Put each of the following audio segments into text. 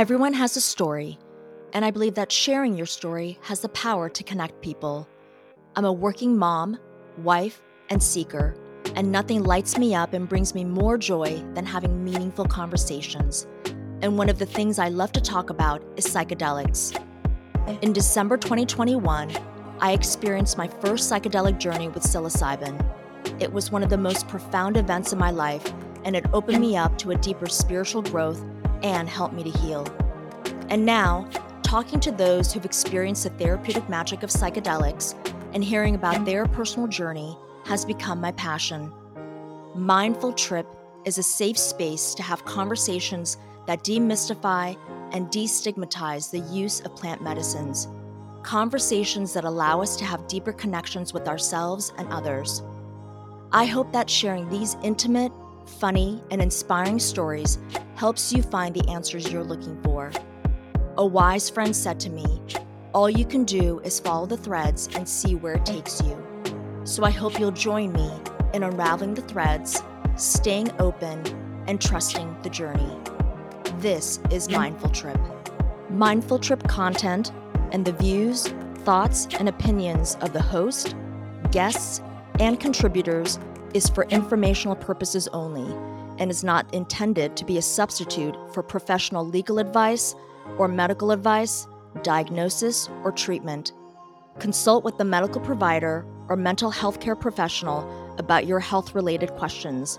Everyone has a story, and I believe that sharing your story has the power to connect people. I'm a working mom, wife, and seeker, and nothing lights me up and brings me more joy than having meaningful conversations. And one of the things I love to talk about is psychedelics. In December 2021, I experienced my first psychedelic journey with psilocybin. It was one of the most profound events in my life, and it opened me up to a deeper spiritual growth and helped me to heal. And now, talking to those who've experienced the therapeutic magic of psychedelics and hearing about their personal journey has become my passion. Mindful Trip is a safe space to have conversations that demystify and destigmatize the use of plant medicines. Conversations that allow us to have deeper connections with ourselves and others. I hope that sharing these intimate, funny, and inspiring stories helps you find the answers you're looking for. A wise friend said to me, All you can do is follow the threads and see where it takes you. So I hope you'll join me in unraveling the threads, staying open, and trusting the journey. This is Mindful Trip. Mindful Trip content and the views, thoughts, and opinions of the host, guests, and contributors is for informational purposes only and is not intended to be a substitute for professional legal advice or medical advice, diagnosis, or treatment. Consult with the medical provider or mental health care professional about your health related questions.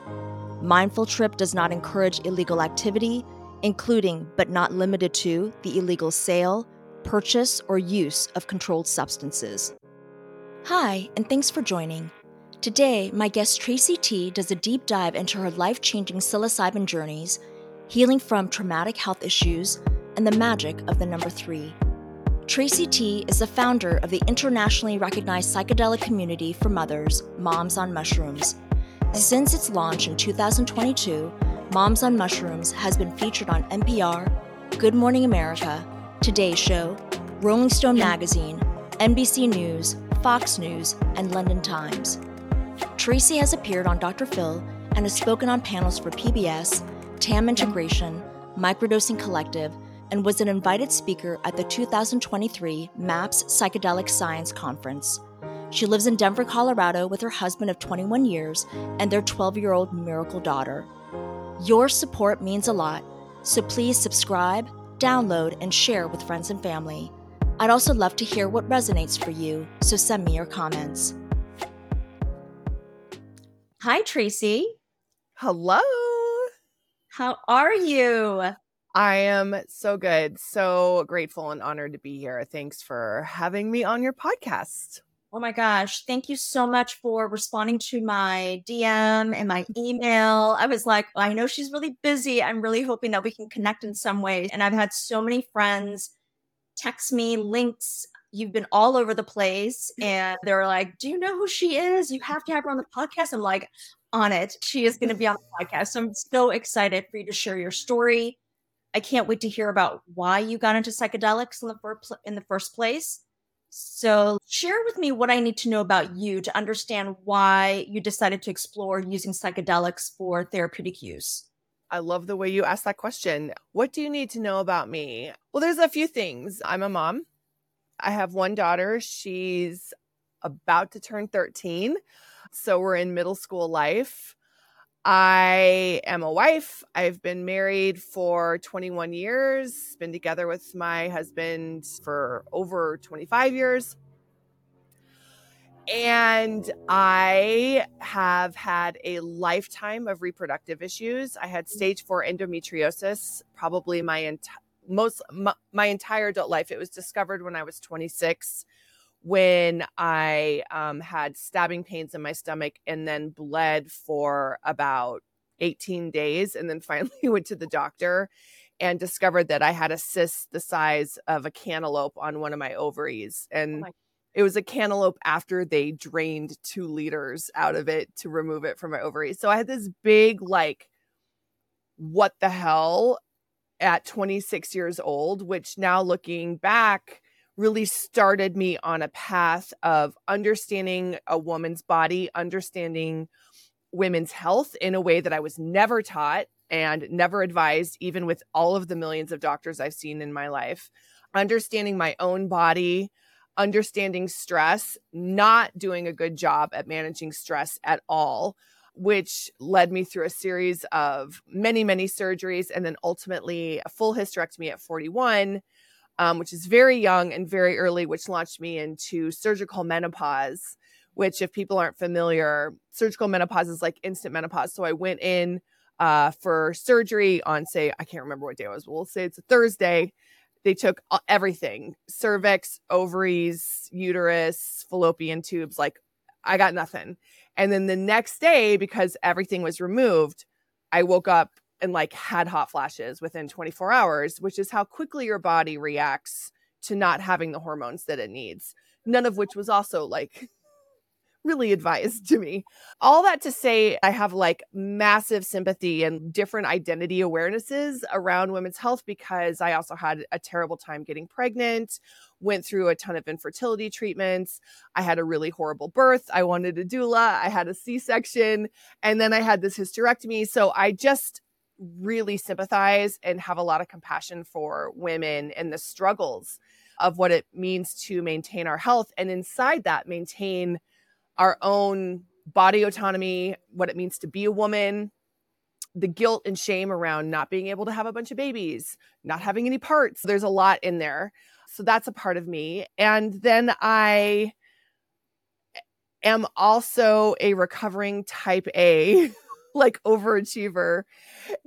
Mindful Trip does not encourage illegal activity, including but not limited to the illegal sale, purchase, or use of controlled substances. Hi, and thanks for joining. Today, my guest Tracey Tee does a deep dive into her life changing psilocybin journeys, healing from traumatic health issues, and the magic of the number three. Tracey Tee is the founder of the internationally recognized psychedelic community for mothers, Moms on Mushrooms. Since its launch in 2022, Moms on Mushrooms has been featured on NPR, Good Morning America, Today Show, Rolling Stone Magazine, NBC News, Fox News, and London Times. Tracey has appeared on Dr. Phil and has spoken on panels for PBS, TAM Integration, Microdosing Collective, and was an invited speaker at the 2023 MAPS Psychedelic Science Conference. She lives in Denver, Colorado with her husband of 21 years and their 12 year old miracle daughter. Your support means a lot, so please subscribe, download, and share with friends and family. I'd also love to hear what resonates for you, so send me your comments. Hi, Tracey. Hello. How are you? I am so good. So grateful and honored to be here. Thanks for having me on your podcast. Oh my gosh. Thank you so much for responding to my DM and my email. I was like, I know she's really busy. I'm really hoping that we can connect in some way. And I've had so many friends text me links. You've been all over the place. Mm. And they're like, Do you know who she is? You have to have her on the podcast. I'm like, On it. She is going to be on the podcast. So I'm so excited for you to share your story. I can't wait to hear about why you got into psychedelics in the, first, in the first place. So, share with me what I need to know about you to understand why you decided to explore using psychedelics for therapeutic use. I love the way you asked that question. What do you need to know about me? Well, there's a few things. I'm a mom. I have one daughter. She's about to turn 13. So, we're in middle school life. I am a wife. I've been married for 21 years, been together with my husband for over 25 years. And I have had a lifetime of reproductive issues. I had stage 4 endometriosis probably my entire most my, my entire adult life. It was discovered when I was 26 when I um, had stabbing pains in my stomach and then bled for about 18 days. And then finally went to the doctor and discovered that I had a cyst the size of a cantaloupe on one of my ovaries. And oh it was a cantaloupe after they drained two liters out of it to remove it from my ovaries. So I had this big, like, what the hell at 26 years old, which now looking back, really started me on a path of understanding a woman's body, understanding women's health in a way that I was never taught and never advised, even with all of the millions of doctors I've seen in my life. Understanding my own body, understanding stress, not doing a good job at managing stress at all, which led me through a series of many, many surgeries and then ultimately a full hysterectomy at 41. Um, which is very young and very early, which launched me into surgical menopause. Which, if people aren't familiar, surgical menopause is like instant menopause. So I went in uh, for surgery on, say, I can't remember what day it was. We'll say it's a Thursday they took everything cervix, ovaries, uterus, fallopian tubes. Like, I got nothing. And then the next day, because everything was removed, I woke up and like had hot flashes within 24 hours, which is how quickly your body reacts to not having the hormones that it needs. None of which was also like really advised to me. All that to say, I have like massive sympathy and different identity awarenesses around women's health because I also had a terrible time getting pregnant, went through a ton of infertility treatments. I had a really horrible birth. I wanted a doula. I had a C section. And then I had this hysterectomy. So I just really sympathize and have a lot of compassion for women and the struggles of what it means to maintain our health and inside that maintain our own body autonomy, what it means to be a woman, the guilt and shame around not being able to have a bunch of babies, not having any parts. There's a lot in there. So that's a part of me. And then I am also a recovering type A, like overachiever.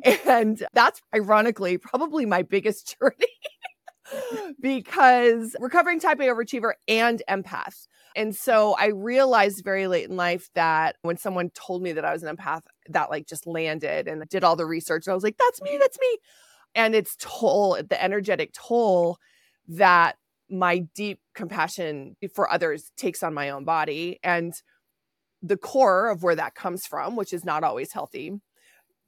And that's ironically probably my biggest journey because recovering type A overachiever and empath. And so I realized very late in life that when someone told me that I was an empath, that like just landed and did all the research. And I was like, that's me, that's me. And it's toll, the energetic toll that my deep compassion for others takes on my own body. And the core of where that comes from, which is not always healthy,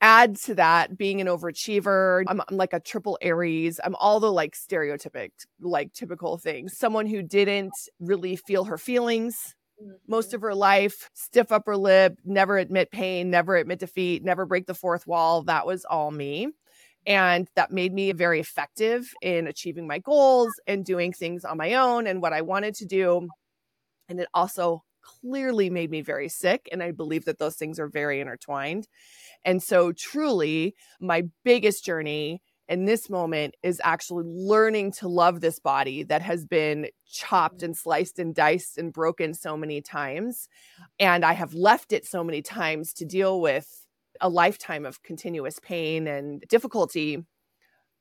add to that being an overachiever I'm, I'm, like a triple aries i'm all the like stereotypic like typical things. Someone who didn't really feel her feelings most mm-hmm. of her life stiff upper lip never admit pain never admit defeat never break the fourth wall that was all me. And that made me very effective in achieving my goals and doing things on my own and what i wanted to do. And it also clearly made me very sick and i believe that those things are very intertwined and so, truly, my biggest journey in this moment is actually learning to love this body that has been chopped and sliced and diced and broken so many times. And I have left it so many times to deal with a lifetime of continuous pain and difficulty,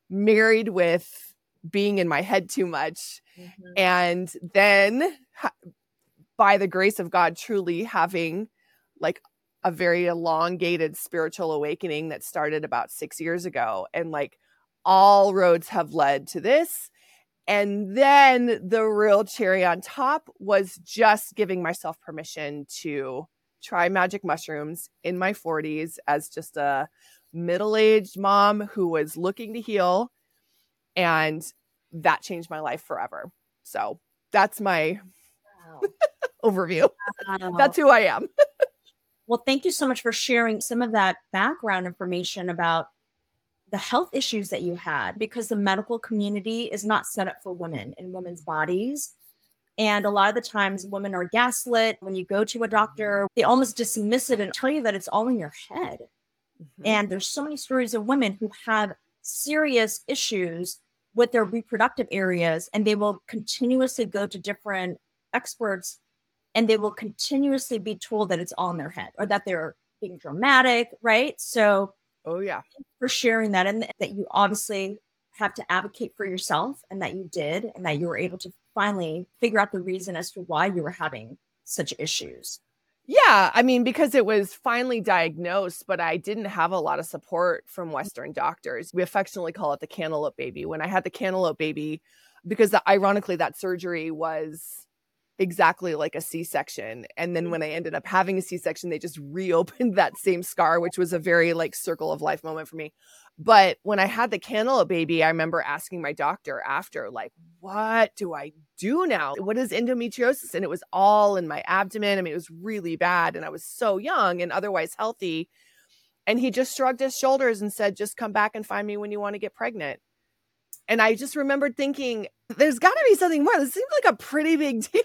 married with being in my head too much. Mm-hmm. And then, by the grace of God, truly having like a very elongated spiritual awakening that started about six years ago. And like all roads have led to this. And then the real cherry on top was just giving myself permission to try magic mushrooms in my 40s as just a middle aged mom who was looking to heal. And that changed my life forever. So that's my wow. Overview. Wow. That's who I am. Well, thank you so much for sharing some of that background information about the health issues that you had because the medical community is not set up for women and women's bodies. And a lot of the times, women are gaslit. When you go to a doctor, they almost dismiss it and tell you that it's all in your head. Mm-hmm. And there's so many stories of women who have serious issues with their reproductive areas, and they will continuously go to different experts and they will continuously be told that it's all in their head or that they're being dramatic, right? So, oh yeah, for sharing that and that you obviously have to advocate for yourself and that you did and that you were able to finally figure out the reason as to why you were having such issues. Yeah, I mean, because it was finally diagnosed, but I didn't have a lot of support from Western doctors. We affectionately call it the cantaloupe baby. When I had the cantaloupe baby, because the, ironically, that surgery was exactly like a c-section and then mm. when i ended up having a c-section they just reopened that same scar which was a very like circle of life moment for me. But when i had the cantaloupe baby i remember asking my doctor after like what do i do now? What is endometriosis? And it was all in my abdomen. I mean it was really bad and i was so young and otherwise healthy. And he just shrugged his shoulders and said, just come back and find me when you want to get pregnant. And I just remembered thinking, there's got to be something more. This seems like a pretty big deal.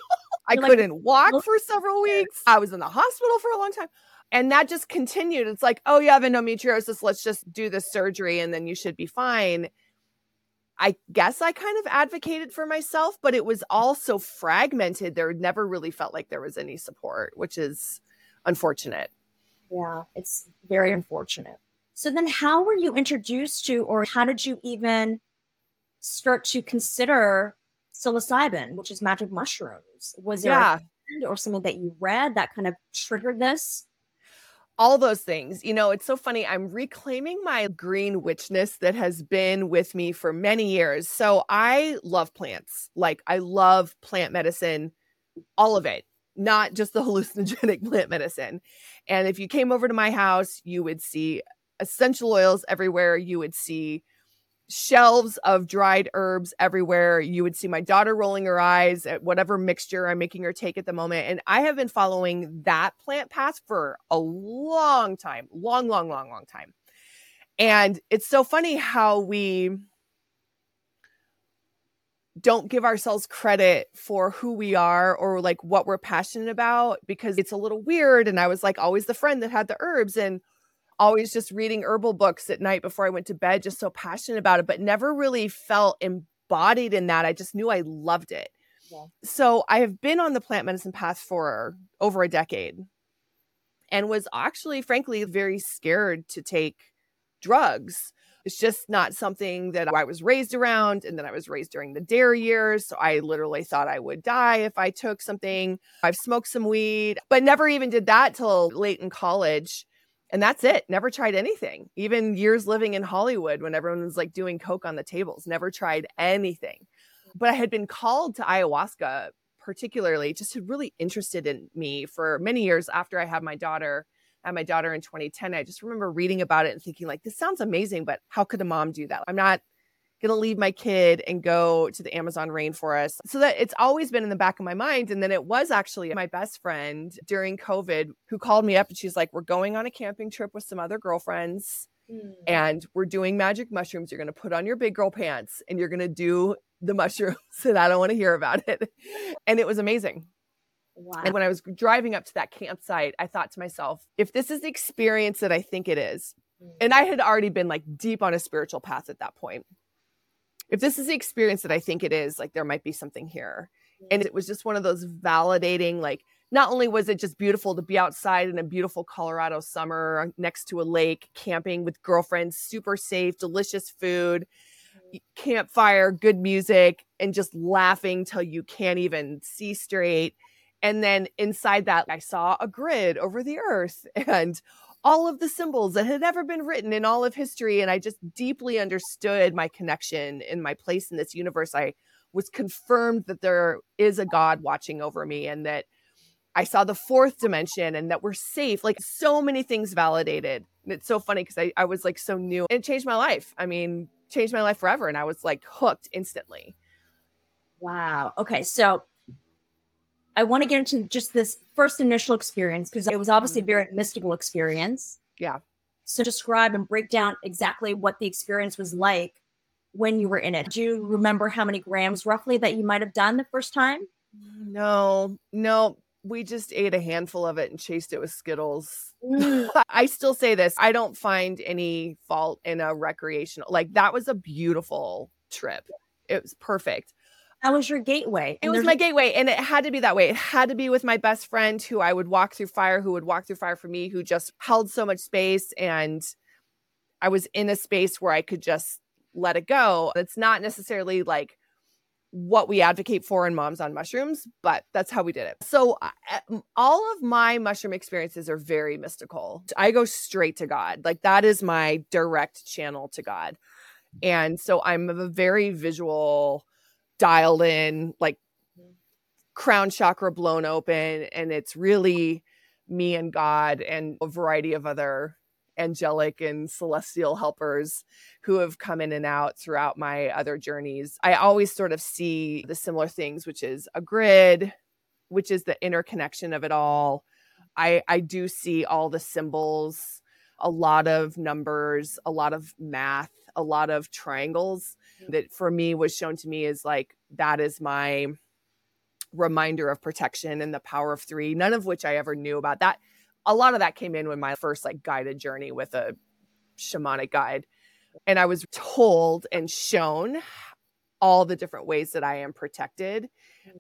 I couldn't walk for several weeks. I was in the hospital for a long time. And that just continued. It's like, oh, you have endometriosis. Let's just do the surgery and then you should be fine. I guess I kind of advocated for myself, but it was all so fragmented. There never really felt like there was any support, which is unfortunate. Yeah, it's very unfortunate. So then how were you introduced to or how did you even start to consider psilocybin, which is magic mushrooms? Was there yeah. or something that you read that kind of triggered this? all those things. You know, it's so funny. I'm reclaiming my green witchness that has been with me for many years. So I love plants. Like I love plant medicine, all of it, not just the hallucinogenic plant medicine. And if you came over to my house, you would see essential oils everywhere. You would see shelves of dried herbs everywhere. You would see my daughter rolling her eyes at whatever mixture I'm making her take at the moment. And I have been following that plant path for a long time, long, long, long, long time. And it's so funny how we don't give ourselves credit for who we are or like what we're passionate about because it's a little weird. And I was like always the friend that had the herbs and always just reading herbal books at night before I went to bed, just so passionate about it, but never really felt embodied in that. I just knew I loved it. Yeah. So I have been on the plant medicine path for over a decade and was actually, frankly, very scared to take drugs. It's just not something that I was raised around. And then I was raised during the D.A.R.E. years. So I literally thought I would die if I took something. I've smoked some weed, but never even did that till late in college and that's it never tried anything. Even years living in hollywood when everyone was like doing coke on the tables never tried anything. But i had been called to ayahuasca particularly just really interested in me for many years after i had my daughter had my daughter in 2010 i just remember reading about it and thinking like this sounds amazing but how could a mom do that? I'm not going to leave my kid and go to the Amazon rainforest. So that it's always been in the back of my mind. And then it was actually my best friend during COVID who called me up and she's like, We're going on a camping trip with some other girlfriends mm. and we're doing magic mushrooms. You're going to put on your big girl pants and you're going to do the mushrooms. And I don't want to hear about it. And it was amazing. Wow. And when I was driving up to that campsite, I thought to myself, if this is the experience that I think it is, and I had already been like deep on a spiritual path at that point if this is the experience that I think it is, like there might be something here. And it was just one of those validating, like, not only was it just beautiful to be outside in a beautiful Colorado summer uh, next to a lake, camping with girlfriends, super safe, delicious food, mm-hmm. campfire, good music, and just laughing till you can't even see straight. And then inside that, I saw a grid over the earth and all of the symbols that had ever been written in all of history. And I just deeply understood my connection and my place in this universe. I was confirmed that there is a God watching over me and that I saw the fourth dimension and that we're safe. Like so many things validated. And it's so funny because I, I was like so new. And it changed my life. I mean, changed my life forever. And I was like hooked instantly. Wow. Okay. So I want to get into just this first initial experience because it was obviously a very mystical experience. Yeah. So describe and break down exactly what the experience was like when you were in it. Do you remember how many grams roughly that you might have done the first time? No, no. We just ate a handful of it and chased it with Skittles. Mm. I still say this I don't find any fault in a recreational, like, that was a beautiful trip. It was perfect. That was your gateway. It was my gateway. And it had to be that way. It had to be with my best friend who I would walk through fire, who would walk through fire for me, who just held so much space. And I was in a space where I could just let it go. It's not necessarily like what we advocate for in Moms on Mushrooms, but that's how we did it. So, all of my mushroom experiences are very mystical. I go straight to God. Like, that is my direct channel to God. And so, I'm a very visual dialed in, like mm-hmm. crown chakra blown open. And it's really me and God and a variety of other angelic and celestial helpers who have come in and out throughout my other journeys. I always sort of see the similar things, which is a grid, which is the interconnection of it all. I, I do see all the symbols a lot of numbers, a lot of math, a lot of triangles. That for me was shown to me is like that is my reminder of protection and the power of three, none of which I ever knew about. That a lot of that came in when my first like guided journey with a shamanic guide. And I was told and shown all the different ways that I am protected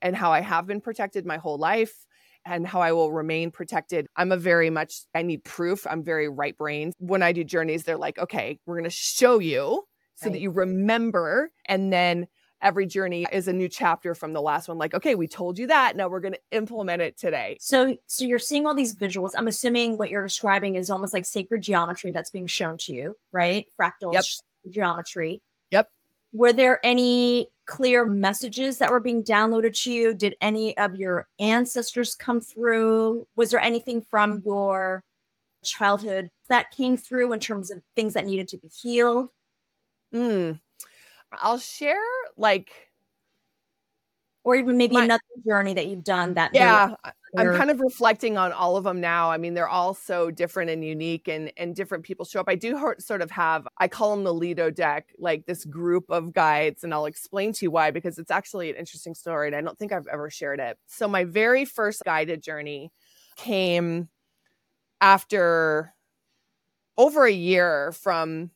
and how I have been protected my whole life and how I will remain protected. I'm a very much, I need proof. I'm very right brained. When I do journeys, they're like, okay, we're going to show you so right. that you remember. And then every journey is a new chapter from the last one. Like, okay, we told you that. Now we're going to implement it today. So, so you're seeing all these visuals. I'm assuming what you're describing is almost like sacred geometry that's being shown to you, right? Fractal yep. geometry. Yep. Were there any clear messages that were being downloaded to you? Did any of your ancestors come through? Was there anything from your childhood that came through in terms of things that needed to be healed? Hmm. I'll share like or even maybe my, another journey that you've done that yeah i'm kind of reflecting on all of them now. I mean they're all so different and unique and and different people show up. I do sort of have i call them the lido deck like this group of guides and i'll explain to you why because it's actually an interesting story and i don't think i've ever shared it. So my very first guided journey came after over a year from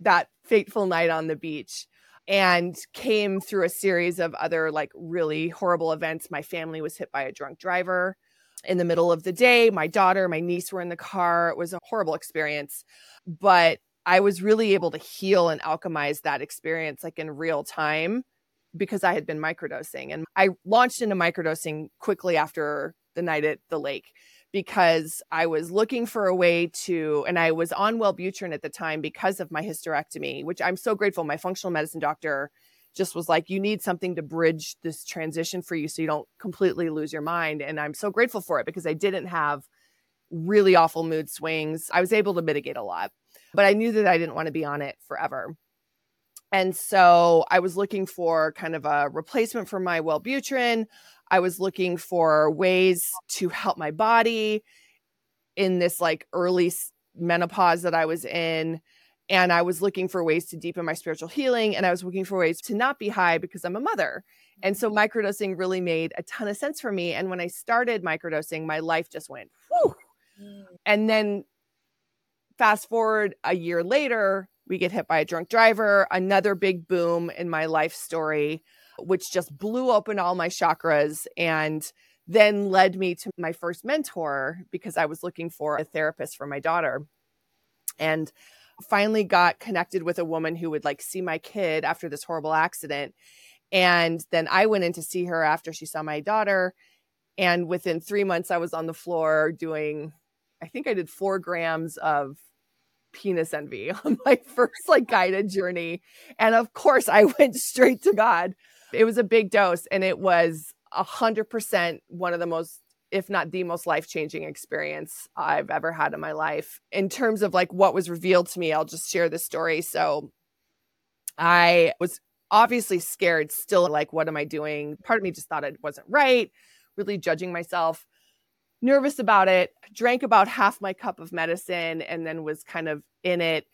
that fateful night on the beach and came through a series of other like really horrible events. My family was hit by a drunk driver in the middle of the day. My daughter, my niece were in the car. It was a horrible experience, but I was really able to heal and alchemize that experience like in real time because I had been microdosing. And I launched into microdosing quickly after the night at the lake because I was looking for a way to, and I was on Wellbutrin at the time because of my hysterectomy, which I'm so grateful. My functional medicine doctor just was like, you need something to bridge this transition for you so you don't completely lose your mind. And I'm so grateful for it because I didn't have really awful mood swings. I was able to mitigate a lot, but I knew that I didn't want to be on it forever. And so I was looking for kind of a replacement for my Wellbutrin. I was looking for ways to help my body in this like early menopause that I was in. And I was looking for ways to deepen my spiritual healing. And I was looking for ways to not be high because I'm a mother. And so mm-hmm. microdosing really made a ton of sense for me. And when I started microdosing, my life just went, whew. Mm. And then fast forward a year later, we get hit by a drunk driver, another big boom in my life story which just blew open all my chakras and then led me to my first mentor because I was looking for a therapist for my daughter. And finally got connected with a woman who would like see my kid after this horrible accident. And then I went in to see her after she saw my daughter. And within three months, I was on the floor doing, I think I did four grams of penis envy on my first like guided journey. And of course, I went straight to God. It was a big dose and it was a hundred percent one of the most if not the most life changing experience I've ever had in my life. In terms of like what was revealed to me, I'll just share the story. So I was obviously scared, still like, what am I doing? Part of me just thought it wasn't right, really judging myself, nervous about it, drank about half my cup of medicine, and then was kind of in it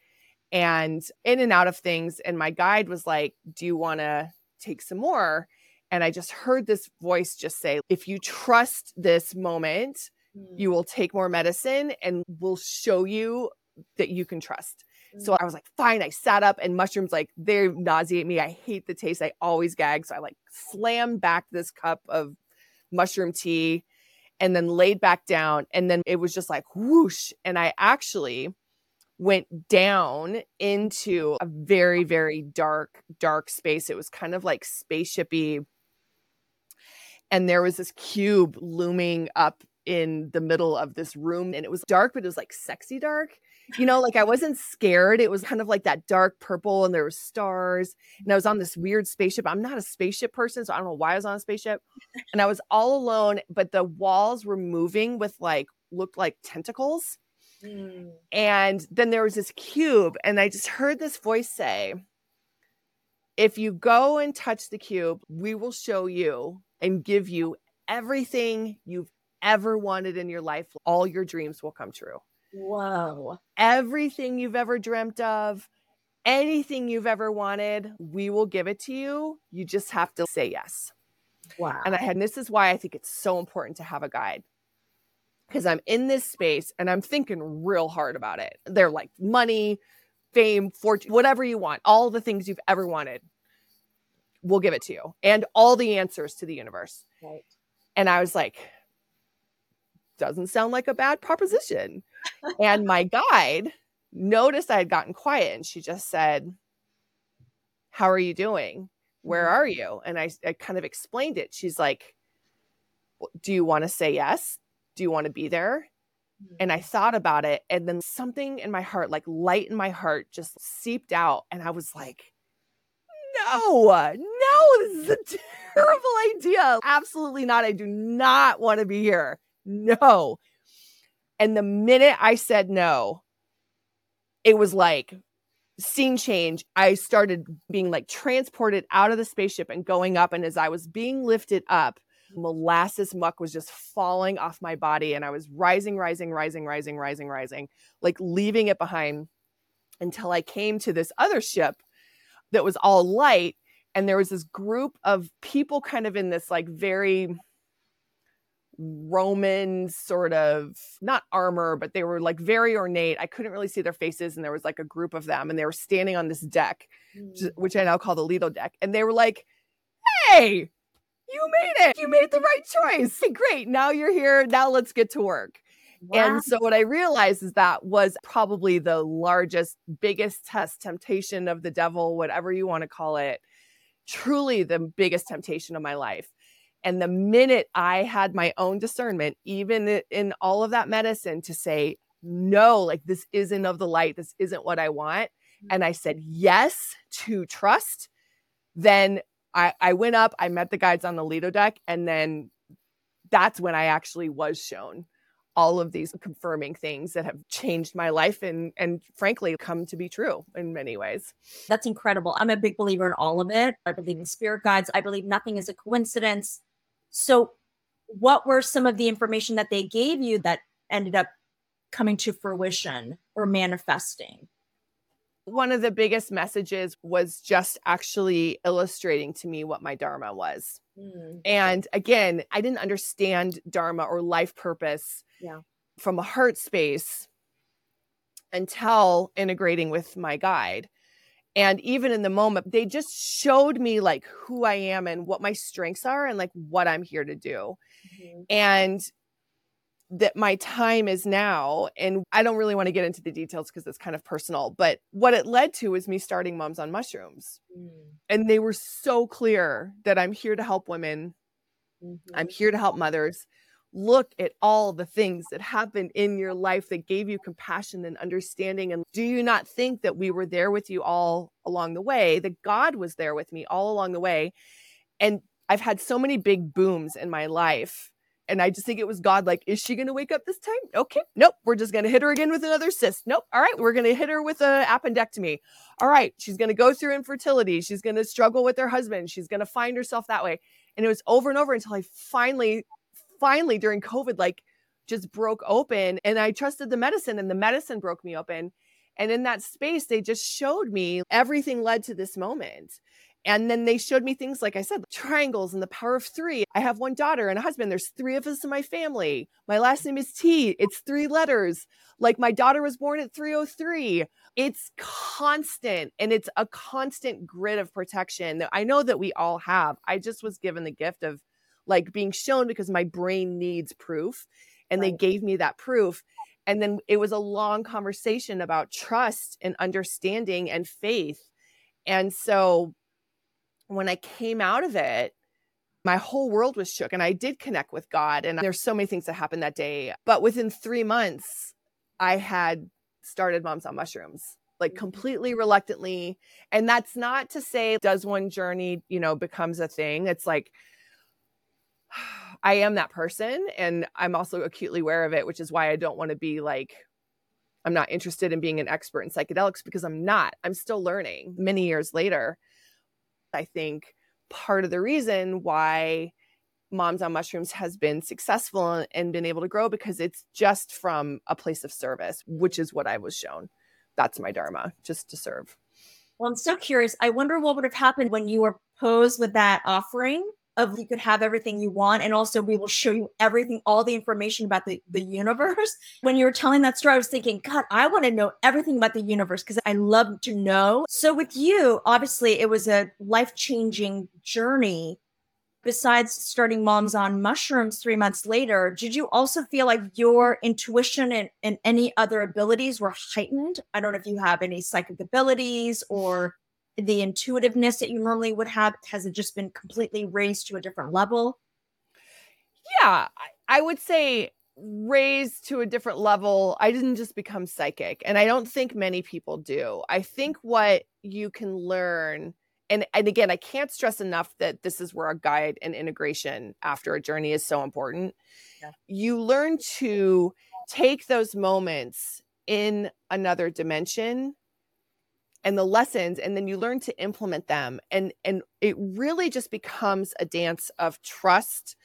and in and out of things. And my guide was like, Do you want to take some more. And I just heard this voice just say, if you trust this moment, mm. you will take more medicine and we'll show you that you can trust. Mm. So I was like, fine. I sat up and mushrooms, like, they nauseate me. I hate the taste. I always gag. So I like slammed back this cup of mushroom tea and then laid back down. And then it was just like whoosh. And I actually went down into a very very dark dark space. It was kind of like spaceshipy. And there was this cube looming up in the middle of this room. And it was dark but it was like sexy dark. You know like i wasn't scared. It was kind of like that dark purple and there were stars. And i was on this weird spaceship. I'm not a spaceship person so i don't know why i was on a spaceship. And i was all alone but the walls were moving with like looked like tentacles Mm. And then there was this cube, and I just heard this voice say, If you go and touch the cube, we will show you and give you everything you've ever wanted in your life. All your dreams will come true. Whoa. Everything you've ever dreamt of, anything you've ever wanted, we will give it to you. You just have to say yes. Wow. And I had, and this is why I think it's so important to have a guide because I'm in this space and I'm thinking real hard about it. They're like money, fame, fortune, whatever you want, all the things you've ever wanted, we'll give it to you and all the answers to the universe. Right. And I was like, doesn't sound like a bad proposition. and my guide noticed I had gotten quiet and she just said, How are you doing? Where Mm-hmm. are you? And I, I kind of explained it. She's like, Do you want to say yes? Do you want to be there? Mm. And I thought about it. And then something in my heart, like light in my heart, just seeped out. And I was like, No, no, this is a terrible idea. Absolutely not. I do not want to be here. No. And the minute I said no, it was like scene change. I started being like transported out of the spaceship and going up. And as I was being lifted up, molasses muck was just falling off my body. And I was rising, rising, rising, rising, rising, rising, like leaving it behind until I came to this other ship that was all light. And there was this group of people kind of in this like very Roman sort of not armor, but they were like very ornate. I couldn't really see their faces, and there was like a group of them, and they were standing on this deck, Mm. which I now call the Lido deck, and they were like, "Hey, you made it! You made the right choice! Great! Now you're here. Now let's get to work." Wow. And so what I realized is that was probably the largest, biggest test, temptation of the devil, whatever you want to call it. Truly the biggest temptation of my life. And the minute I had my own discernment, even in all of that medicine, to say, no, like this isn't of the light, this isn't what I want. Mm. And I said yes to trust. Then I, I went up, I met the guides on the Lido deck, and then that's when I actually was shown all of these confirming things that have changed my life and and frankly come to be true in many ways. That's incredible. I'm a big believer in all of it. I believe in spirit guides. I believe nothing is a coincidence. So, what were some of the information that they gave you that ended up coming to fruition or manifesting? One of the biggest messages was just actually illustrating to me what my dharma was. Mm, And again, I didn't understand dharma or life purpose Yeah. from a heart space until integrating with my guide. And even in the moment, they just showed me like who I am and what my strengths are and like what I'm here to do. mhm. and that my time is now and i don't really want to get into the details because it's kind of personal but what it led to was me starting moms on mushrooms. Mm, and they were so clear that i'm here to help women. Mhm. i'm here to help mothers. Look at all the things that happened in your life that gave you compassion and understanding and do you not think that we were there with you all along the way that god was there with me all along the way? And i've had so many big booms in my life and I just think it was God, like, is she going to wake up this time? Okay. Nope. We're just going to hit her again with another cyst. Nope. All right. We're going to hit her with an appendectomy. All right. She's going to go through infertility. She's going to struggle with her husband. She's going to find herself that way. And it was over and over until I finally, finally during COVID, like just broke open and I trusted the medicine and the medicine broke me open. And in that space, they just showed me everything led to this moment. And then they showed me things like I said, triangles and the power of three. I have one daughter and a husband. There's three of us in my family. My last name is Tee. It's three letters. Like my daughter was born at 303. It's constant and it's a constant grid of protection that I know that we all have. I just was given the gift of like being shown because my brain needs proof. And they gave me that proof. And then it was a long conversation about trust and understanding and faith. And so when I came out of it, my whole world was shook and I did connect with God. And there's so many things that happened that day. But within three months, I had started Moms on Mushrooms, like Mhm. completely reluctantly. And that's not to say, does one journey, you know, becomes a thing? It's like, I am that person. And I'm also acutely aware of it, which is why I don't want to be like, I'm not interested in being an expert in psychedelics because I'm not. I'm still learning many years later. I think part of the reason why Moms on Mushrooms has been successful and been able to grow because it's just from a place of service, which is what I was shown. That's my dharma, just to serve. Well, I'm so curious. I wonder what would have happened when you were posed with that offering of you could have everything you want and also we will show you everything all the information about the, the universe. When you were telling that story i was thinking god i want to know everything about the universe because i love to know. So with you obviously it was a life-changing journey. Besides starting moms on mushrooms three months later did you also feel like your intuition and, and any other abilities were heightened? I don't know if you have any psychic abilities or the intuitiveness that you normally would have has it just been completely raised to a different level? Yeah i would say raised to a different level. I didn't just become psychic and i don't think many people do. I think what you can learn and and again i can't stress enough that this is where a guide and integration after a journey is so important. Yeah. you learn to take those moments in another dimension and the lessons and then you learn to implement them and and it really just becomes a dance of trust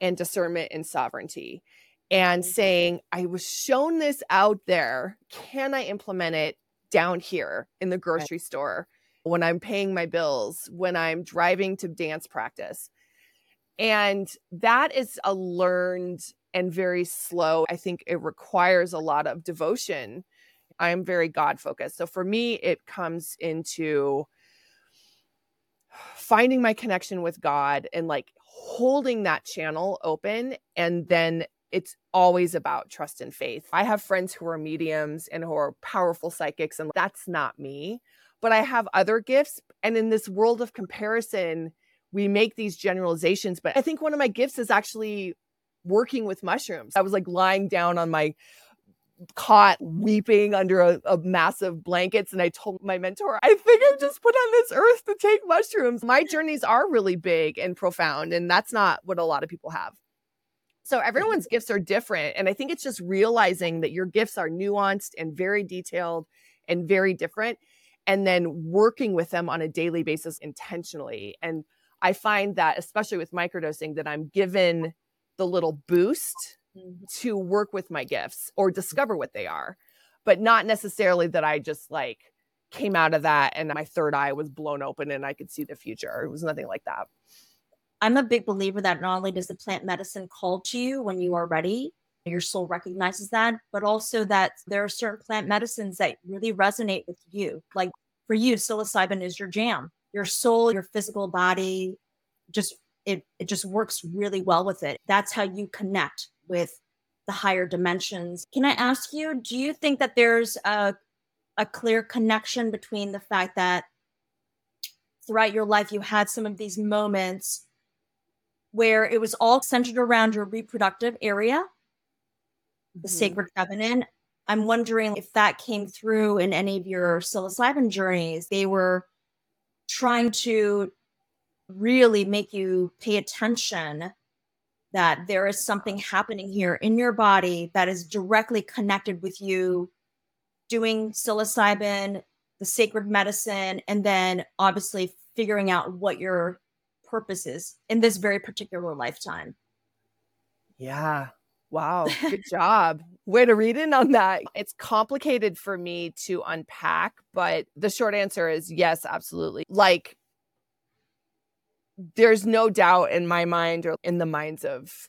and discernment and sovereignty. And mm-hmm. saying i was shown this out there. Can i implement it down here in the grocery store when i'm paying my bills when i'm driving to dance practice? And that is a learned and very slow. I think it requires a lot of devotion I'm very God focused. So for me, it comes into finding my connection with God and like holding that channel open. And then it's always about trust and faith. I have friends who are mediums and who are powerful psychics, and that's not me. But I have other gifts. And in this world of comparison, we make these generalizations. But I think one of my gifts is actually working with mushrooms. I was like lying down on my caught weeping under a, a, massive blankets and i told my mentor i think i'm just put on this earth to take mushrooms. My journeys are really big and profound and that's not what a lot of people have. So everyone's mm-hmm. gifts are different and i think it's just realizing that your gifts are nuanced and very detailed and very different and then working with them on a daily basis intentionally. And i find that especially with microdosing that i'm given the little boost mm-hmm. to work with my gifts or discover what they are, but not necessarily that I just like came out of that and my third eye was blown open and I could see the future. It was nothing like that. I'm a big believer that not only does the plant medicine call to you when you are ready, your soul recognizes that, but also that there are certain plant medicines that really resonate with you. Like for you, psilocybin is your jam. Your soul, your physical body, just it it just works really well with it. That's how you connect with the higher dimensions. Can I ask you, do you think that there's a, a clear connection between the fact that throughout your life you had some of these moments where it was all centered around your reproductive area, the mm-hmm. sacred feminine? I'm wondering if that came through in any of your psilocybin journeys. They were trying to really make you pay attention that there is something happening here in your body that is directly connected with you doing psilocybin, the sacred medicine, and then obviously figuring out what your purpose is in this very particular lifetime. Yeah. Wow. Good job. Way to read in on that. It's complicated for me to unpack, but the short answer is yes, absolutely. Like there's no doubt in my mind or in the minds of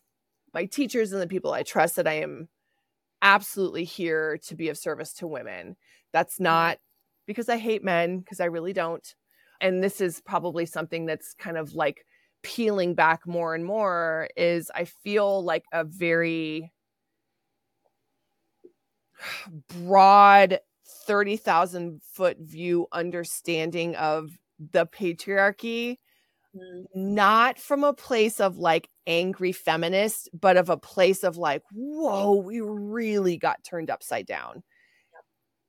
my teachers and the people I trust that I am absolutely here to be of service to women. That's not because I hate men, because I really don't. And this is probably something that's kind of like peeling back more and more is I feel like a very broad 30,000 foot view understanding of the patriarchy Mm-hmm. not from a place of like angry feminist, but of a place of like, whoa, we really got turned upside down.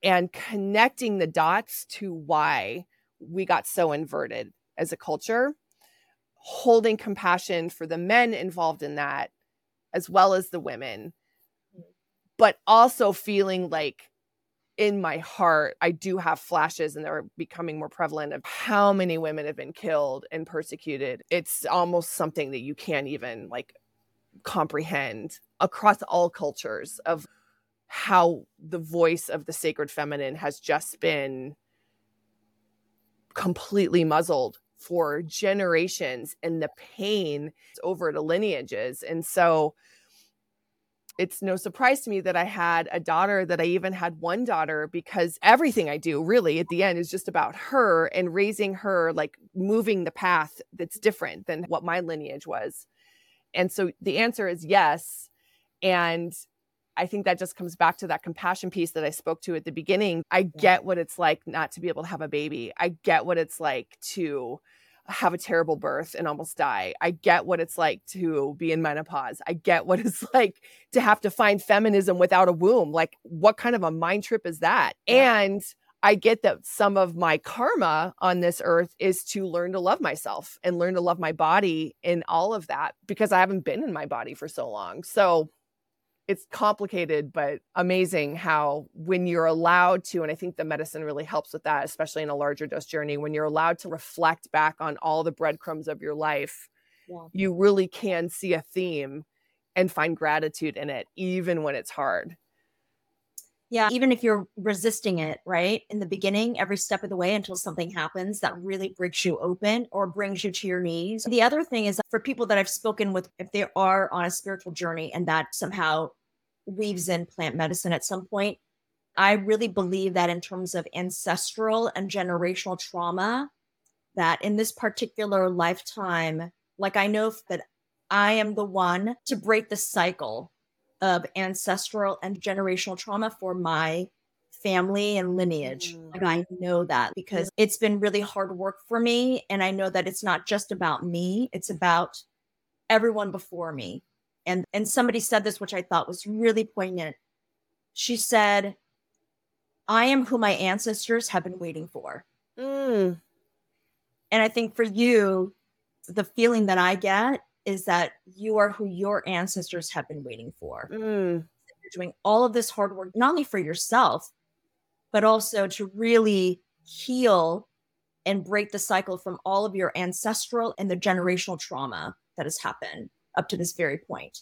Yep. And connecting the dots to why we got so inverted as a culture, holding compassion for the men involved in that, as well as the women, mm-hmm. but also feeling like in my heart, I do have flashes and they're becoming more prevalent of how many women have been killed and persecuted. It's almost something that you can't even like comprehend across all cultures of how the voice of the sacred feminine has just been completely muzzled for generations and the pain over the lineages. And so it's no surprise to me that I had a daughter, that I even had one daughter, because everything I do really at the end is just about her and raising her, like moving the path that's different than what my lineage was. And so the answer is yes. And I think that just comes back to that compassion piece that I spoke to at the beginning. I get what it's like not to be able to have a baby. I get what it's like to have a terrible birth and almost die. I get what it's like to be in menopause. I get what it's like to have to find feminism without a womb. Like, what kind of a mind trip is that? And I get that some of my karma on this earth is to learn to love myself and learn to love my body and all of that because I haven't been in my body for so long. So it's complicated but amazing how when you're allowed to and i think the medicine really helps with that especially in a larger dose journey when you're allowed to reflect back on all the breadcrumbs of your life yeah. you really can see a theme and find gratitude in it even when it's hard yeah even if you're resisting it right in the beginning every step of the way until something happens that really breaks you open or brings you to your knees the other thing is for people that i've spoken with if they are on a spiritual journey and that somehow weaves in plant medicine at some point. I really believe that in terms of ancestral and generational trauma, that in this particular lifetime, like I know that I am the one to break the cycle of ancestral and generational trauma for my family and lineage. Mm. Like I know that because it's been really hard work for me. And I know that it's not just about me, it's about everyone before me and and somebody said this which i thought was really poignant she said i am who my ancestors have been waiting for mm. and i think for you the feeling that i get is that you are who your ancestors have been waiting for mm. you're doing all of this hard work not only for yourself but also to really heal and break the cycle from all of your ancestral and the generational trauma that has happened up to this very point.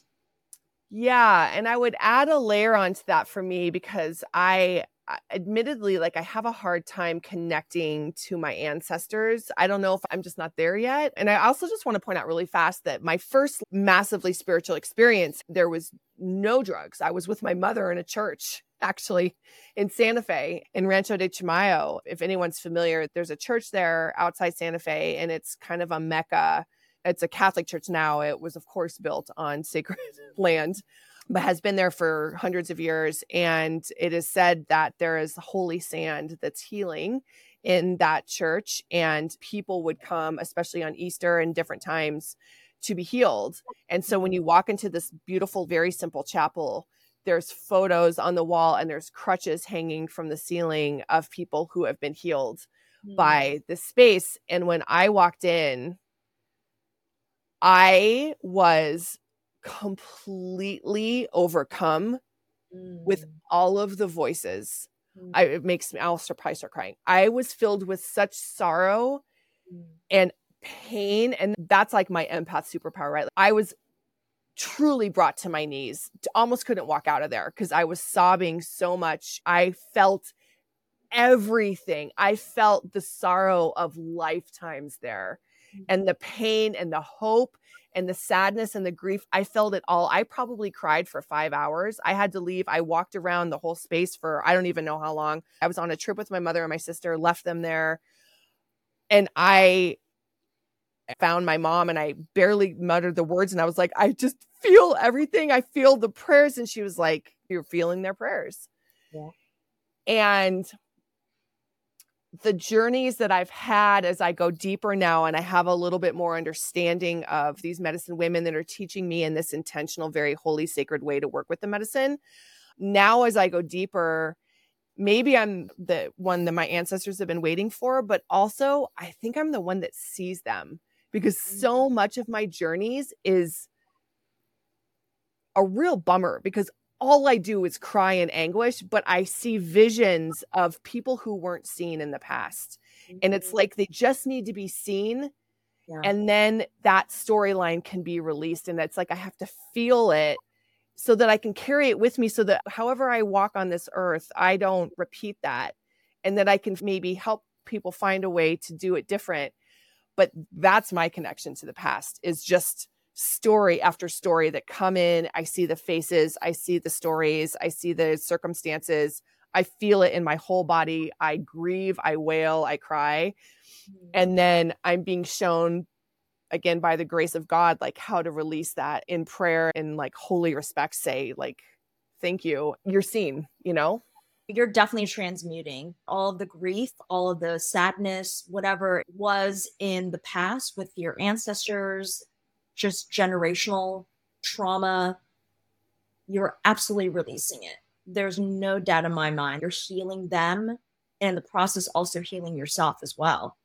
Yeah, and I would add a layer onto that for me because I uh, admittedly like I have a hard time connecting to my ancestors. I don't know if I'm just not there yet. And I also just want to point out really fast that my first massively spiritual experience there was no drugs. I was with my mother in a church actually in Santa Fe in Rancho de Chimayo. If anyone's familiar, there's a church there outside Santa Fe and it's kind of a mecca it's a Catholic church now. It was, of course, built on sacred land, but has been there for hundreds of years. And it is said that there is holy sand that's healing in that church. And people would come, especially on Easter and different times, to be healed. And so when you walk into this beautiful, very simple chapel, there's photos on the wall and there's crutches hanging from the ceiling of people who have been healed mm. by this space. And when I walked in, I was completely overcome mm. with all of the voices. Mm. I, it makes me, I'll probably start crying. I was filled with such sorrow mm. and pain. And that's like my empath superpower, right? I was truly brought to my knees, almost couldn't walk out of there because I was sobbing so much. I felt everything. I felt the sorrow of lifetimes there and the pain and the hope and the sadness and the grief. I felt it all. I probably cried for five hours. I had to leave. I walked around the whole space for I don't even know how long. I was on a trip with my mother and my sister, left them there. And I found my mom and I barely muttered the words. And I was like, I just feel everything. I feel the prayers. And she was like, You're feeling their prayers. Yeah. And the journeys that I've had as I go deeper now and I have a little bit more understanding of these medicine women that are teaching me in this intentional, very holy, sacred way to work with the medicine. Now, as I go deeper, maybe I'm the one that my ancestors have been waiting for, but also I think I'm the one that sees them because so mm. much of my journeys is a real bummer because all I do is cry in anguish, but I see visions of people who weren't seen in the past. Mm-hmm. And it's mm-hmm. like they just need to be seen. Yeah. And then that storyline can be released. And it's like I have to feel it so that I can carry it with me so that however I walk on this earth, I don't repeat that. And that I can maybe help people find a way to do it different. But that's my connection to the past is just story after story that come in. I see the faces, I see the stories, I see the circumstances. I feel it in my whole body. I grieve, I wail, I cry. Mm-hmm. And then I'm being shown again by the grace of God like how to release that in prayer and like holy respect say like thank you. You're seen, you know? you're definitely transmuting all of the grief, all of the sadness, whatever was in the past with your ancestors, just generational trauma, you're absolutely releasing it. There's no doubt in my mind. You're healing them and in the process also healing yourself as well.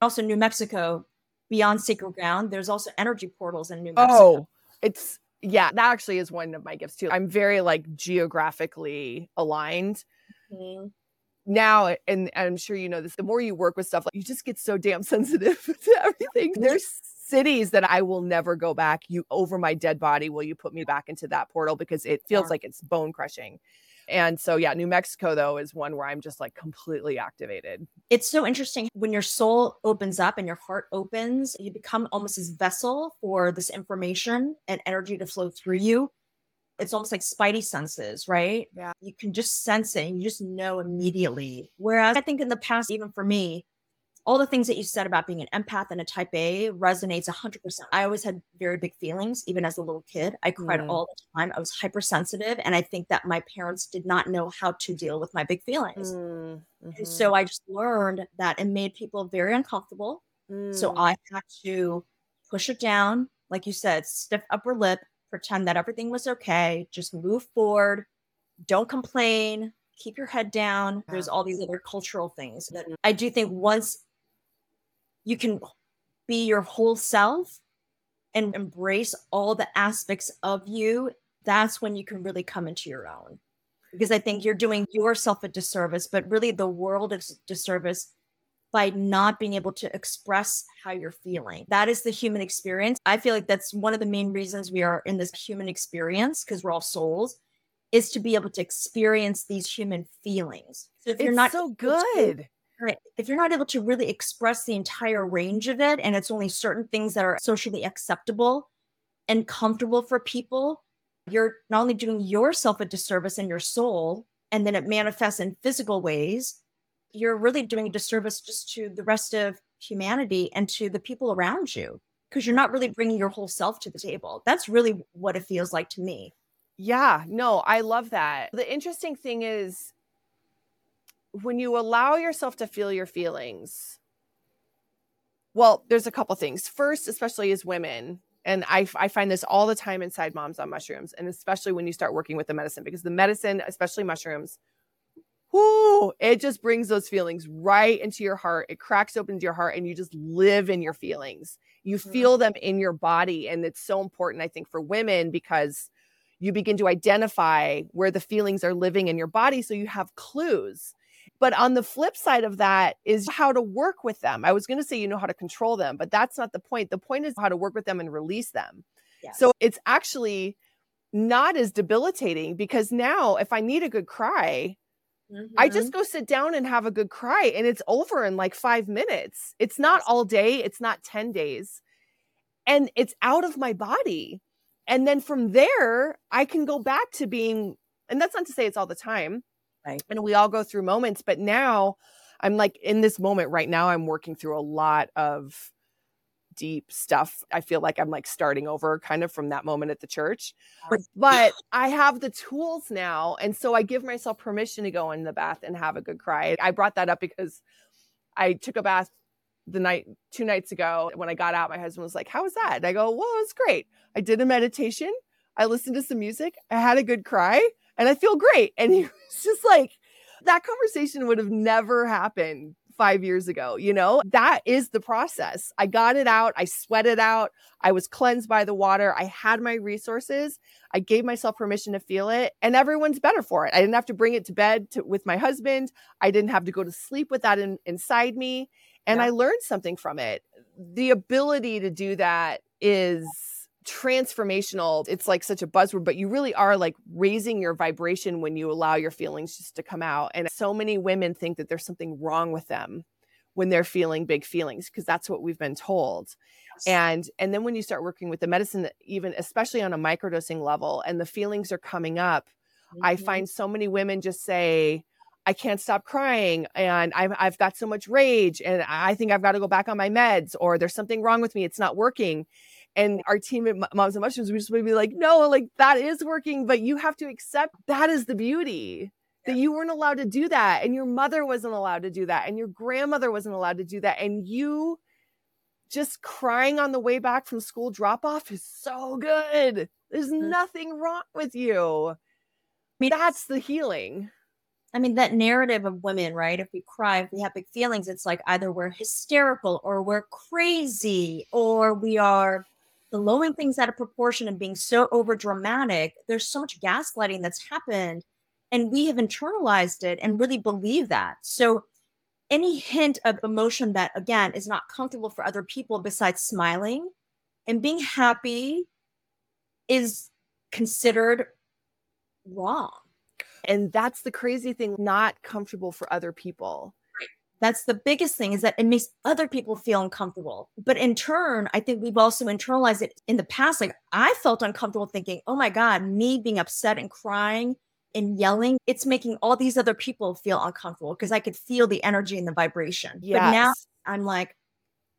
Also, New Mexico, beyond sacred ground, there's also energy portals in New Mexico. Oh, it's yeah, that actually is one of my gifts too. I'm very like geographically aligned. Mm-hmm now and, i'm sure you know this the more you work with stuff like you just get so damn sensitive to everything there's cities that I will never go back. You over my dead body, will you put me back into that portal because it feels yeah. like it's bone crushing. And so, yeah, New Mexico, though, is one where I'm just like completely activated. It's so interesting when your soul opens up and your heart opens, you become almost this vessel for this information and energy to flow through you. It's almost like spidey senses, right? Yeah. You can just sense it and you just know immediately. Whereas I think in the past, even for me, all the things that you said about being an empath and a type A resonates 100%. I always had very big feelings, even as a little kid. I cried mm. all the time. I was hypersensitive. And I think that my parents did not know how to deal with my big feelings. Mm. Mm-hmm. so I just learned that it made people very uncomfortable. Mm. So I had to push it down. Like you said, stiff upper lip, pretend that everything was okay, just move forward, don't complain, keep your head down. There's all these other cultural things that I do think once you can be your whole self and embrace all the aspects of you, that's when you can really come into your own. Because I think you're doing yourself a disservice, but really the world is disservice by not being able to express how you're feeling. That is the human experience. I feel like that's one of the main reasons we are in this human experience because we're all souls is to be able to experience these human feelings. So if it's you're not so good. If you're not able to really express the entire range of it, and it's only certain things that are socially acceptable and comfortable for people, you're not only doing yourself a disservice in your soul, and then it manifests in physical ways, you're really doing a disservice just to the rest of humanity and to the people around you because you're not really bringing your whole self to the table. That's really what it feels like to me. Yeah, no, I love that. The interesting thing is, when you allow yourself to feel your feelings, well, there's a couple things. First, especially as women, and I, I find this all the time inside moms on mushrooms, and especially when you start working with the medicine, because the medicine, especially mushrooms, whoo, it just brings those feelings right into your heart. It cracks open your heart, and you just live in your feelings. You mm-hmm. feel them in your body, and it's so important, I think, for women because you begin to identify where the feelings are living in your body, so you have clues but on the flip side of that is how to work with them. I was going to say you know how to control them, but that's not the point. The point is how to work with them and release them. Yes. So it's actually not as debilitating because now if I need a good cry, mm-hmm. I just go sit down and have a good cry and it's over in like 5 minutes. It's not all day, it's not 10 days. And it's out of my body. And then from there, I can go back to being and that's not to say it's all the time Right. And we all go through moments, but now I'm like in this moment right now, I'm working through a lot of deep stuff. I feel like I'm like starting over kind of from that moment at the church. But I have the tools now. And so I give myself permission to go in the bath and have a good cry. I brought that up because I took a bath the night two nights ago when I got out. My husband was like, How was that? And I go, Well, it was great. I did a meditation. I listened to some music. I had a good cry and I feel great. And he was just like, that conversation would have never happened five years ago. You know, that is the process. I got it out. I sweat it out. I was cleansed by the water. I had my resources. I gave myself permission to feel it, and everyone's better for it. I didn't have to bring it to bed to, with my husband. I didn't have to go to sleep with that in, inside me. And yeah. I learned something from it. The ability to do that is transformational. It's like such a buzzword, but you really are like raising your vibration when you allow your feelings just to come out. And so many women think that there's something wrong with them when they're feeling big feelings because that's what we've been told. Yes. And and then when you start working with the medicine even especially on a microdosing level and the feelings are coming up, mm-hmm. I find so many women just say I can't stop crying and I've, I've got so much rage and I think I've got to go back on my meds or there's something wrong with me. It's not working and our team at Moms on Mushrooms, we just would be like, no, like that is working, but you have to accept that is the beauty yeah. that you weren't allowed to do that. And your mother wasn't allowed to do that. And your grandmother wasn't allowed to do that. And you just crying on the way back from school drop off is so good. There's mm-hmm. nothing wrong with you. I mean, that's the healing. I mean, that narrative of women, right? If we cry, if we have big feelings, it's like either we're hysterical or we're crazy or we are blowing things out of proportion and being so over dramatic, there's so much gaslighting that's happened. And we have internalized it and really believe that. So, any hint of emotion that, again, is not comfortable for other people besides smiling and being happy is considered wrong. And that's the crazy thing, not comfortable for other people. That's the biggest thing is that it makes other people feel uncomfortable. But in turn, I think we've also internalized it in the past. Like I felt uncomfortable thinking, oh my God, me being upset and crying and yelling, it's making all these other people feel uncomfortable because I could feel the energy and the vibration. Yes. But now I'm like,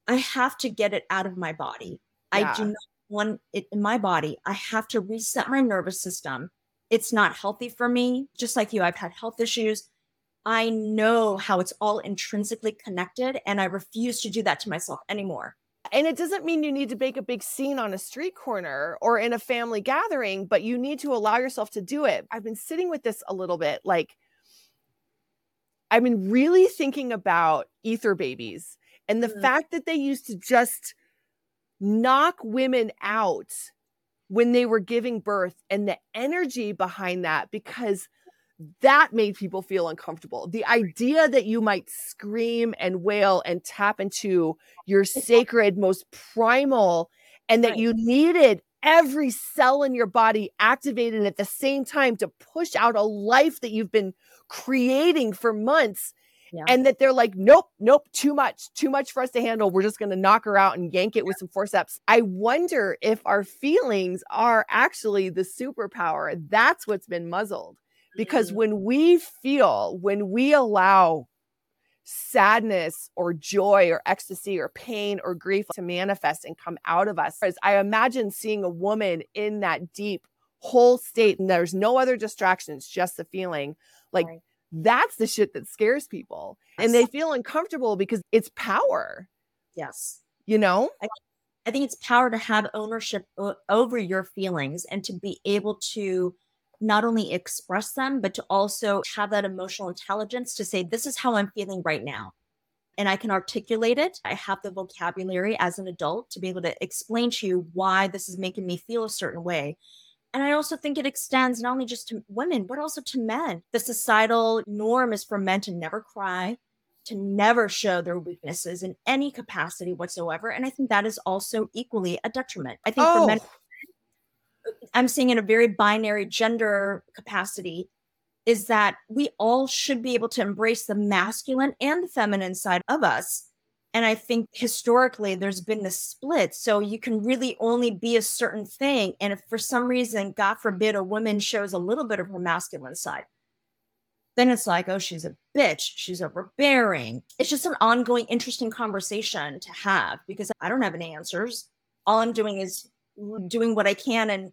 I have to get it out of my body. Yeah. I do not want it in my body. I have to reset my nervous system. It's not healthy for me. Just like you, I've had health issues. I know how it's all intrinsically connected, and I refuse to do that to myself anymore. And it doesn't mean you need to make a big scene on a street corner or in a family gathering, but you need to allow yourself to do it. I've been sitting with this a little bit. Like, I've been really thinking about ether babies and the mm-hmm. fact that they used to just knock women out when they were giving birth and the energy behind that because that made people feel uncomfortable. The idea that you might scream and wail and tap into your sacred, most primal, and that you needed every cell in your body activated at the same time to push out a life that you've been creating for months. Yeah. And that they're like, nope, nope, too much, too much for us to handle. We're just going to knock her out and yank it yeah. with some forceps. I wonder if our feelings are actually the superpower. That's what's been muzzled because mm. when we feel, when we allow sadness or joy or ecstasy or pain or grief to manifest and come out of us, as I imagine seeing a woman in that deep, whole state and there's no other distractions, just the feeling like right. that's the shit that scares people. And they feel uncomfortable because it's power. Yes. You know? I, I think it's power to have ownership o- over your feelings and to be able to not only express them, but to also have that emotional intelligence to say, this is how I'm feeling right now. And I can articulate it. I have the vocabulary as an adult to be able to explain to you why this is making me feel a certain way. And I also think it extends not only just to women, but also to men. The societal norm is for men to never cry, to never show their weaknesses in any capacity whatsoever. And I think that is also equally a detriment. I think oh. for men, I'm seeing in a very binary gender capacity is that we all should be able to embrace the masculine and the feminine side of us. And I think historically there's been this split. So you can really only be a certain thing. And if for some reason, God forbid, a woman shows a little bit of her masculine side, then it's like, oh, she's a bitch. She's overbearing. It's just an ongoing, interesting conversation to have because I don't have any answers. All I'm doing is doing what I can and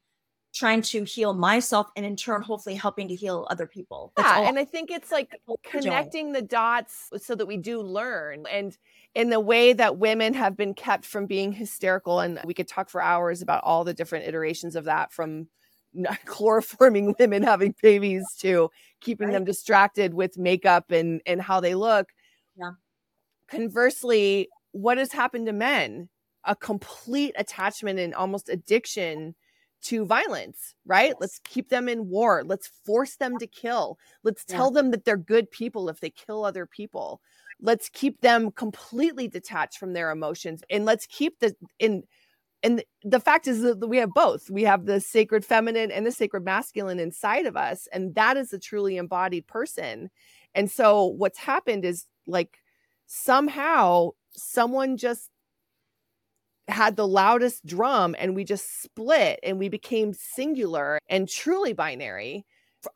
trying to heal myself and in turn hopefully helping to heal other people That's yeah and i think it's like connecting the dots so that we do learn and in the way that women have been kept from being hysterical and we could talk for hours about all the different iterations of that from chloroforming women having babies to keeping right. them distracted with makeup and and how they look yeah conversely, what has happened to men? A complete attachment and almost addiction to violence, right? Let's keep them in war. Let's force them to kill. Let's tell them that they're good people if they kill other people. Let's keep them completely detached from their emotions and let's keep the in and the fact is that we have both. We have the sacred feminine and the sacred masculine inside of us and that is a truly embodied person. And so what's happened is like somehow someone just had the loudest drum and we just split and we became singular and truly binary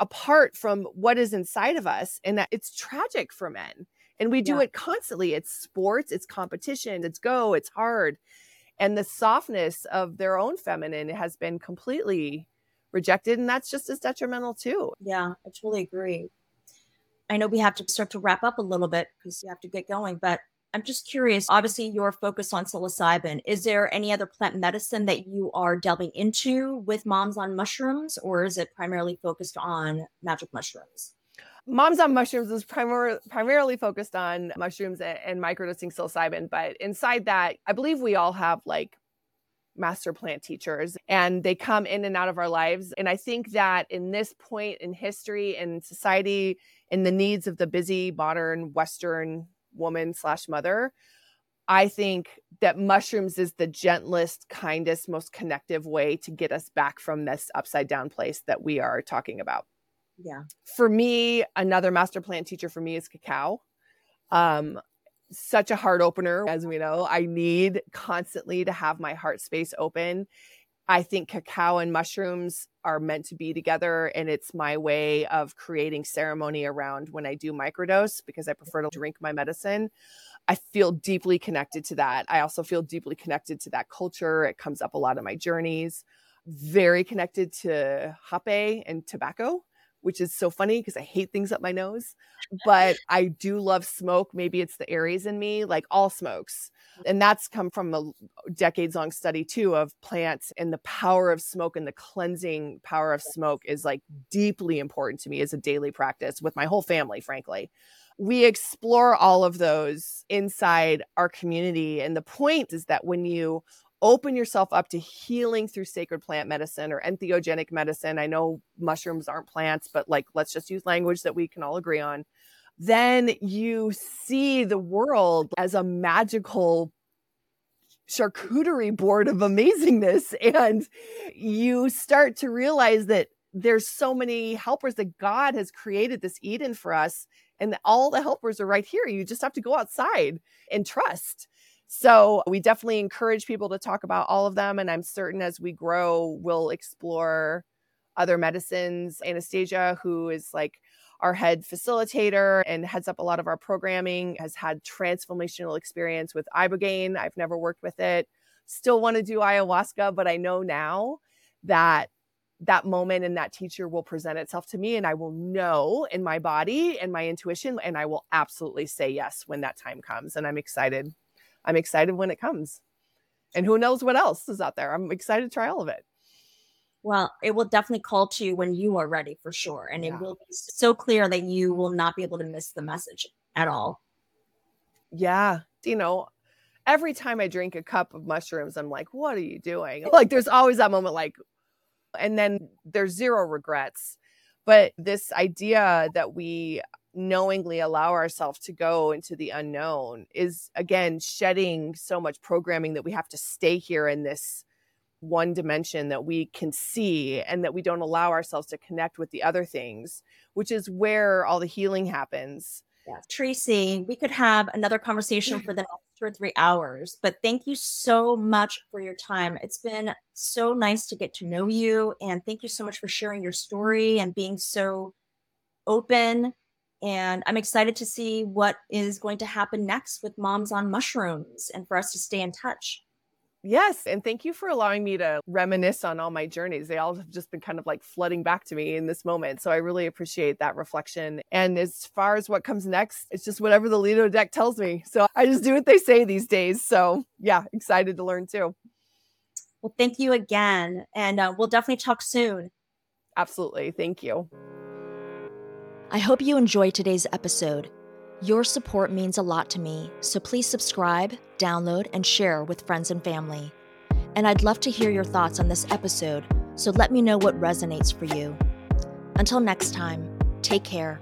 apart from what is inside of us and that it's tragic for men. And we do yeah. it constantly. It's sports it's competition it's go it's hard. And the softness of their own feminine has been completely rejected and that's just as detrimental too. Yeah i totally agree. I know we have to start to wrap up a little bit because you have to get going but I'm just curious. Obviously, your focus on psilocybin. Is there any other plant medicine that you are delving into with Moms on Mushrooms, or is it primarily focused on magic mushrooms? Moms on Mushrooms is primar- primarily focused on mushrooms and, and microdosing psilocybin. But inside that, I believe we all have like master plant teachers and they come in and out of our lives. And I think that in this point in history and society, in the needs of the busy modern Western woman slash mother i think that mushrooms is the gentlest kindest most connective way to get us back from this upside down place that we are talking about. Yeah. For me another master plant teacher for me is cacao. Um such a heart opener as we know. I need constantly to have my heart space open I think cacao and mushrooms are meant to be together. And it's my way of creating ceremony around when I do microdose because I prefer to drink my medicine. I feel deeply connected to that. I also feel deeply connected to that culture. It comes up a lot in my journeys. Very connected to hape and tobacco which is so funny because I hate things up my nose. But I do love smoke. Maybe it's the Aries in me, like all smokes. And that's come from a decades long study too of plants and the power of smoke and the cleansing power of smoke is like deeply important to me as a daily practice with my whole family, frankly. We explore all of those inside our community. And the point is that when you open yourself up to healing through sacred plant medicine or entheogenic medicine. I know mushrooms aren't plants, but like let's just use language that we can all agree on. Then you see the world as a magical charcuterie board of amazingness. And you start to realize that there's so many helpers that God has created this Eden for us. And all the helpers are right here. You just have to go outside and trust. So we definitely encourage people to talk about all of them. And I'm certain as we grow, we'll explore other medicines. Anastasia, who is like our head facilitator and heads up a lot of our programming, has had transformational experience with Ibogaine. I've never worked with it. Still want to do ayahuasca, but I know now that that moment and that teacher will present itself to me and I will know in my body and my intuition and I will absolutely say yes when that time comes and I'm excited I'm excited when it comes. And who knows what else is out there. I'm excited to try all of it. Well, it will definitely call to you when you are ready for sure. And yeah. it will be so clear that you will not be able to miss the message at all. Yeah. You know, every time I drink a cup of mushrooms, I'm like, what are you doing? Like, there's always that moment, like, and then there's zero regrets. But this idea that we knowingly allow ourselves to go into the unknown is again shedding so much programming that we have to stay here in this one dimension that we can see and that we don't allow ourselves to connect with the other things which is where all the healing happens. Tracey we could have another conversation for the next two or three hours but thank you so much for your time. It's been so nice to get to know you and thank you so much for sharing your story and being so open and I'm excited to see what is going to happen next with Moms on Mushrooms and for us to stay in touch. Yes. And thank you for allowing me to reminisce on all my journeys. They all have just been kind of like flooding back to me in this moment. So I really appreciate that reflection. And as far as what comes next, it's just whatever the Lido deck tells me. So I just do what they say these days. So yeah, excited to learn too. Well, thank you again. And uh, we'll definitely talk soon. Absolutely. Thank you. I hope you enjoyed today's episode. Your support means a lot to me, so please subscribe, download, and share with friends and family. And I'd love to hear your thoughts on this episode, so let me know what resonates for you. Until next time, take care.